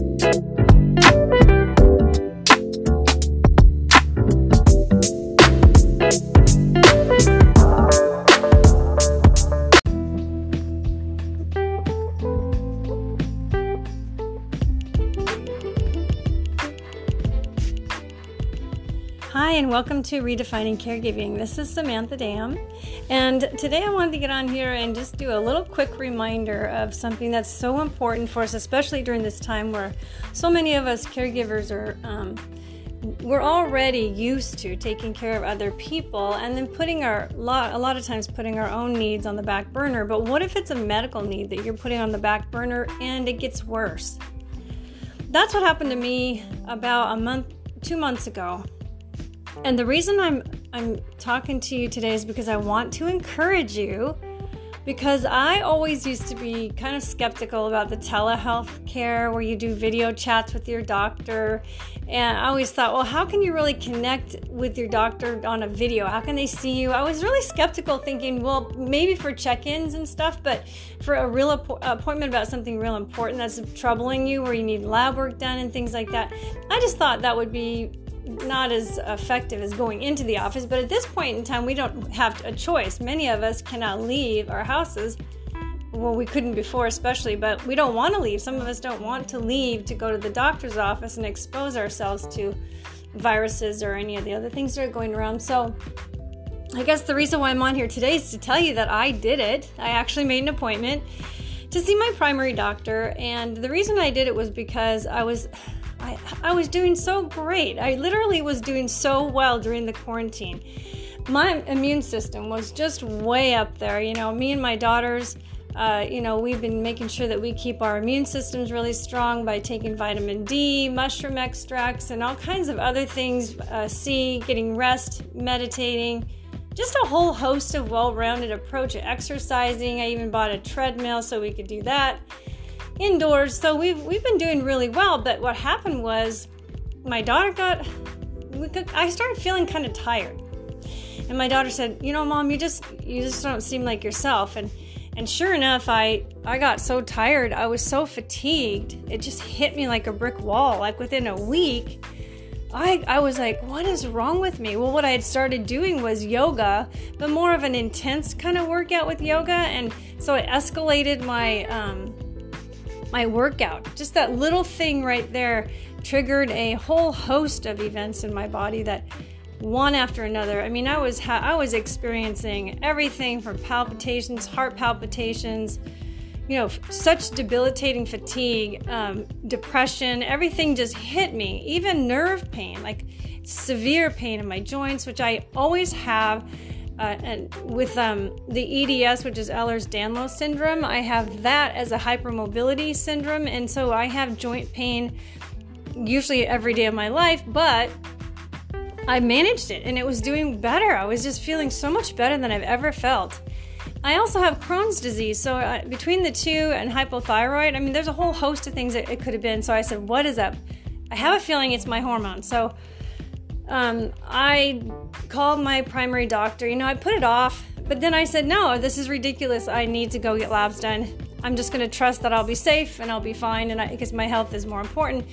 Hi, and welcome to Redefining Caregiving. This is Samantha Damm, and today I wanted to get on here and just do a little quick reminder of something that's so important for us, especially during this time where so many of us caregivers are. Um, we're already used to taking care of other people and then putting our lot a lot of times putting our own needs on the back burner but what if it's a medical need that you're putting on the back burner and it gets worse that's what happened to me about a month two months ago and the reason I'm I'm talking to you today is because I want to encourage you because I always used to be kind of skeptical about the telehealth care where you do video chats with your doctor. And I always thought, well, how can you really connect with your doctor on a video? How can they see you? I was really skeptical, thinking, well, maybe for check ins and stuff, but for a real appointment about something real important that's troubling you, where you need lab work done and things like that, I just thought that would be not as effective as going into the office, but at this point in time, we don't have a choice. Many of us cannot leave our houses. Well, we couldn't before, especially, but we don't want to leave. Some of us don't want to leave to go to the doctor's office and expose ourselves to viruses or any of the other things that are going around. So, I guess the reason why I'm on here today is to tell you that I did it. I actually made an appointment to see my primary doctor, and the reason I did it was because I was I, I was doing so great. I literally was doing so well during the quarantine. My immune system was just way up there. You know, me and my daughters, uh, you know, we've been making sure that we keep our immune systems really strong by taking vitamin D, mushroom extracts, and all kinds of other things. Uh, C, getting rest, meditating, just a whole host of well rounded approach to exercising. I even bought a treadmill so we could do that indoors. So we've we've been doing really well. But what happened was my daughter got I started feeling kind of tired. And my daughter said, "You know, mom, you just you just don't seem like yourself." And and sure enough, I I got so tired. I was so fatigued. It just hit me like a brick wall. Like within a week, I, I was like, what is wrong with me? Well, what I had started doing was yoga, but more of an intense kind of workout with yoga. And so it escalated my um, my workout. Just that little thing right there triggered a whole host of events in my body that one after another. I mean, I was ha- I was experiencing everything from palpitations, heart palpitations, you know, such debilitating fatigue, um, depression, everything just hit me. Even nerve pain, like severe pain in my joints, which I always have uh, and with um, the EDS, which is Ehlers-Danlos syndrome, I have that as a hypermobility syndrome, and so I have joint pain usually every day of my life. But I managed it, and it was doing better. I was just feeling so much better than I've ever felt. I also have Crohn's disease, so uh, between the two and hypothyroid, I mean, there's a whole host of things that it could have been. So I said, "What is up?" I have a feeling it's my hormone. So um, I called my primary doctor. You know, I put it off, but then I said, no, this is ridiculous. I need to go get labs done. I'm just going to trust that I'll be safe and I'll be fine, and because my health is more important.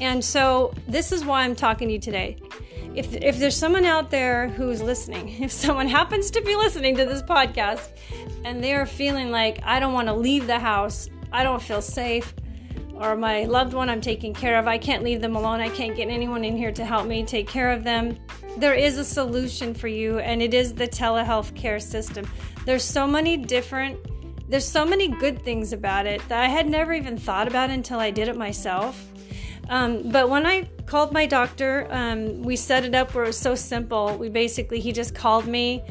And so, this is why I'm talking to you today. If, if there's someone out there who's listening, if someone happens to be listening to this podcast and they're feeling like, I don't want to leave the house, I don't feel safe, or my loved one I'm taking care of, I can't leave them alone. I can't get anyone in here to help me take care of them. There is a solution for you, and it is the telehealth care system. There's so many different, there's so many good things about it that I had never even thought about until I did it myself. Um, but when I called my doctor, um, we set it up where it was so simple. We basically, he just called me.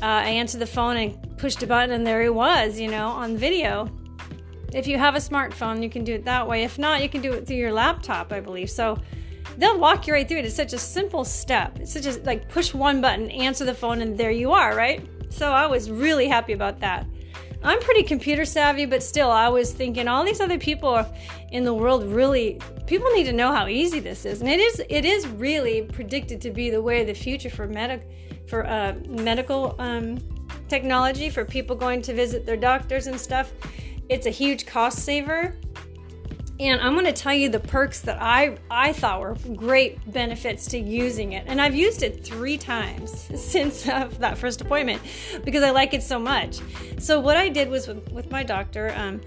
Uh, I answered the phone and pushed a button, and there he was, you know, on video. If you have a smartphone, you can do it that way. If not, you can do it through your laptop, I believe. So they'll walk you right through it. It's such a simple step. It's such a like push one button, answer the phone, and there you are, right? So I was really happy about that. I'm pretty computer savvy, but still, I was thinking all these other people in the world really people need to know how easy this is, and it is. It is really predicted to be the way of the future for medic for uh, medical um, technology for people going to visit their doctors and stuff. It's a huge cost saver. and I'm going to tell you the perks that I I thought were great benefits to using it. And I've used it 3 times since uh, that first appointment because I like it so much. So what I did was with, with my doctor um,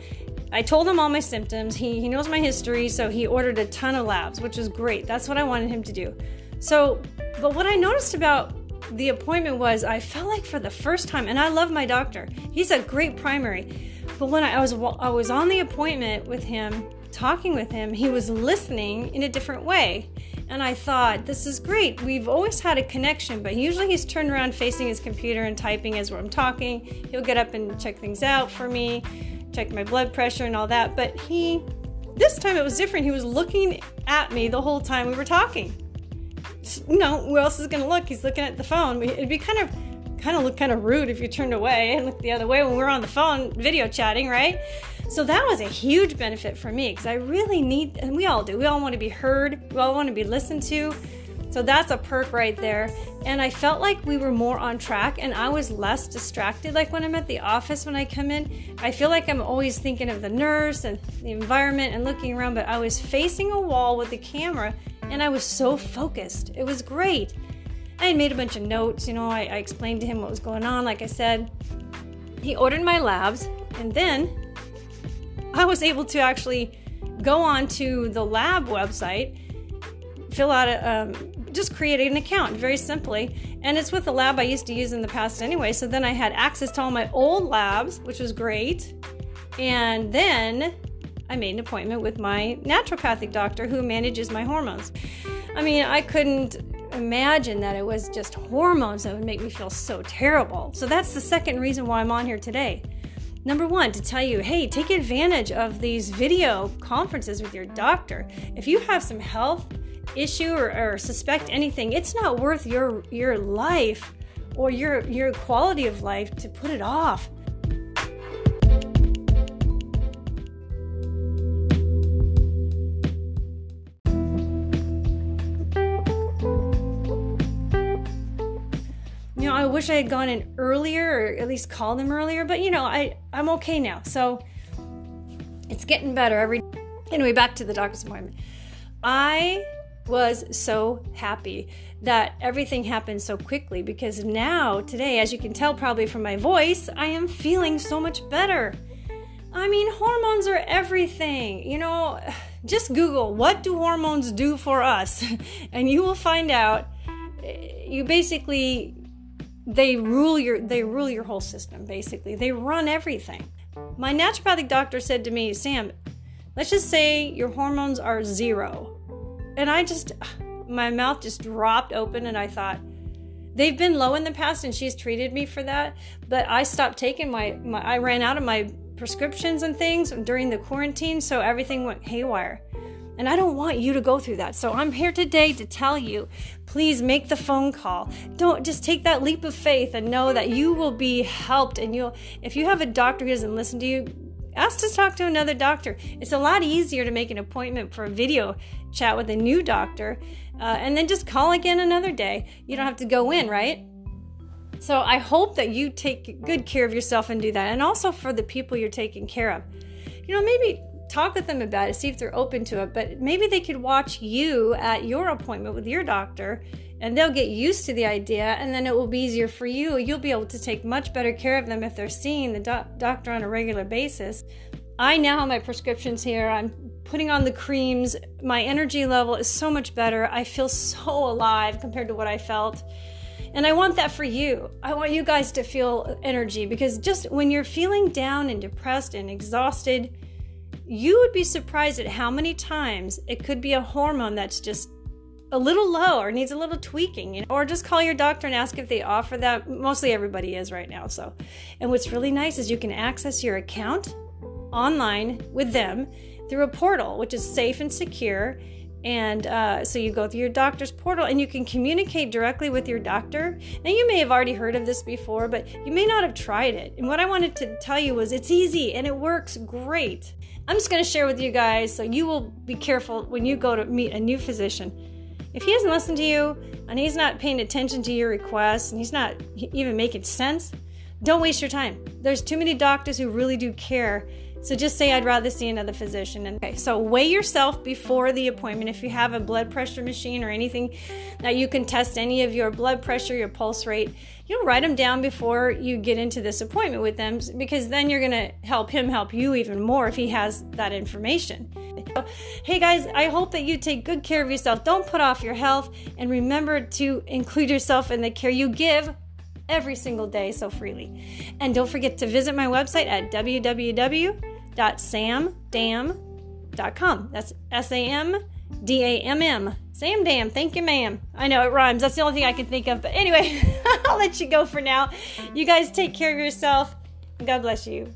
I told him all my symptoms. He, he knows my history, so he ordered a ton of labs, which was great. That's what I wanted him to do. So, but what I noticed about the appointment was I felt like for the first time, and I love my doctor. He's a great primary. But when I was I was on the appointment with him, talking with him, he was listening in a different way. And I thought, this is great. We've always had a connection, but usually he's turned around facing his computer and typing as I'm talking. He'll get up and check things out for me, check my blood pressure and all that. But he, this time it was different. He was looking at me the whole time we were talking. You know, who else is going to look? He's looking at the phone. It'd be kind of kind of look kind of rude if you turned away and looked the other way when we were on the phone video chatting, right? So that was a huge benefit for me because I really need, and we all do, we all want to be heard, we all want to be listened to. So that's a perk right there. And I felt like we were more on track and I was less distracted. Like when I'm at the office, when I come in, I feel like I'm always thinking of the nurse and the environment and looking around, but I was facing a wall with the camera and I was so focused. It was great. I had made a bunch of notes, you know, I, I explained to him what was going on, like I said. He ordered my labs, and then I was able to actually go on to the lab website, fill out a, um, just create an account very simply. And it's with the lab I used to use in the past anyway. So then I had access to all my old labs, which was great. And then I made an appointment with my naturopathic doctor who manages my hormones. I mean, I couldn't imagine that it was just hormones that would make me feel so terrible. So that's the second reason why I'm on here today. Number one, to tell you, hey, take advantage of these video conferences with your doctor. If you have some health issue or, or suspect anything, it's not worth your your life or your your quality of life to put it off. Wish I had gone in earlier or at least called them earlier, but you know, I, I'm okay now. So it's getting better every anyway, back to the doctor's appointment. I was so happy that everything happened so quickly because now, today, as you can tell probably from my voice, I am feeling so much better. I mean, hormones are everything. You know, just Google what do hormones do for us, and you will find out eh, you basically they rule your they rule your whole system basically. They run everything. My naturopathic doctor said to me sam let's just say your hormones are zero. And i just my mouth just dropped open and i thought they've been low in the past and she's treated me for that but i stopped taking my, my i ran out of my prescriptions and things during the quarantine so everything went haywire and I don't want you to go through that. So I'm here today to tell you please make the phone call. Don't just take that leap of faith and know that you will be helped. And you'll, if you have a doctor who doesn't listen to you, ask to talk to another doctor. It's a lot easier to make an appointment for a video chat with a new doctor uh, and then just call again another day. You don't have to go in, right? So I hope that you take good care of yourself and do that. And also for the people you're taking care of. You know, maybe talk with them about it, see if they're open to it. But maybe they could watch you at your appointment with your doctor and they'll get used to the idea and then it will be easier for you. You'll be able to take much better care of them if they're seeing the doc- doctor on a regular basis. I now have my prescriptions here. I'm putting on the creams. My energy level is so much better. I feel so alive compared to what I felt. And I want that for you. I want you guys to feel energy because just when you're feeling down and depressed and exhausted, you would be surprised at how many times it could be a hormone that's just a little low or needs a little tweaking you know? or just call your doctor and ask if they offer that mostly everybody is right now so and what's really nice is you can access your account online with them through a portal which is safe and secure and uh, so you go through your doctor's portal and you can communicate directly with your doctor. Now, you may have already heard of this before, but you may not have tried it. And what I wanted to tell you was it's easy and it works great. I'm just going to share with you guys so you will be careful when you go to meet a new physician. If he doesn't listen to you and he's not paying attention to your requests and he's not even making sense, don't waste your time. There's too many doctors who really do care So just say, I'd rather see another physician. And okay, so weigh yourself before the appointment. If you have a blood pressure machine or anything that you can test any of your blood pressure, your pulse rate, you know, write them down before you get into this appointment with them because then you're going to help him help you even more if he has that information. Hey guys, I hope that you take good care of yourself. Don't put off your health and remember to include yourself in the care you give every single day so freely. And don't forget to visit my website at www.samdamm.com. That's S A M D A M M. Sam Damm. Thank you, ma'am. I know it rhymes. That's the only thing I can think of. But anyway, I'll let you go for now. You guys take care of yourself. God bless you.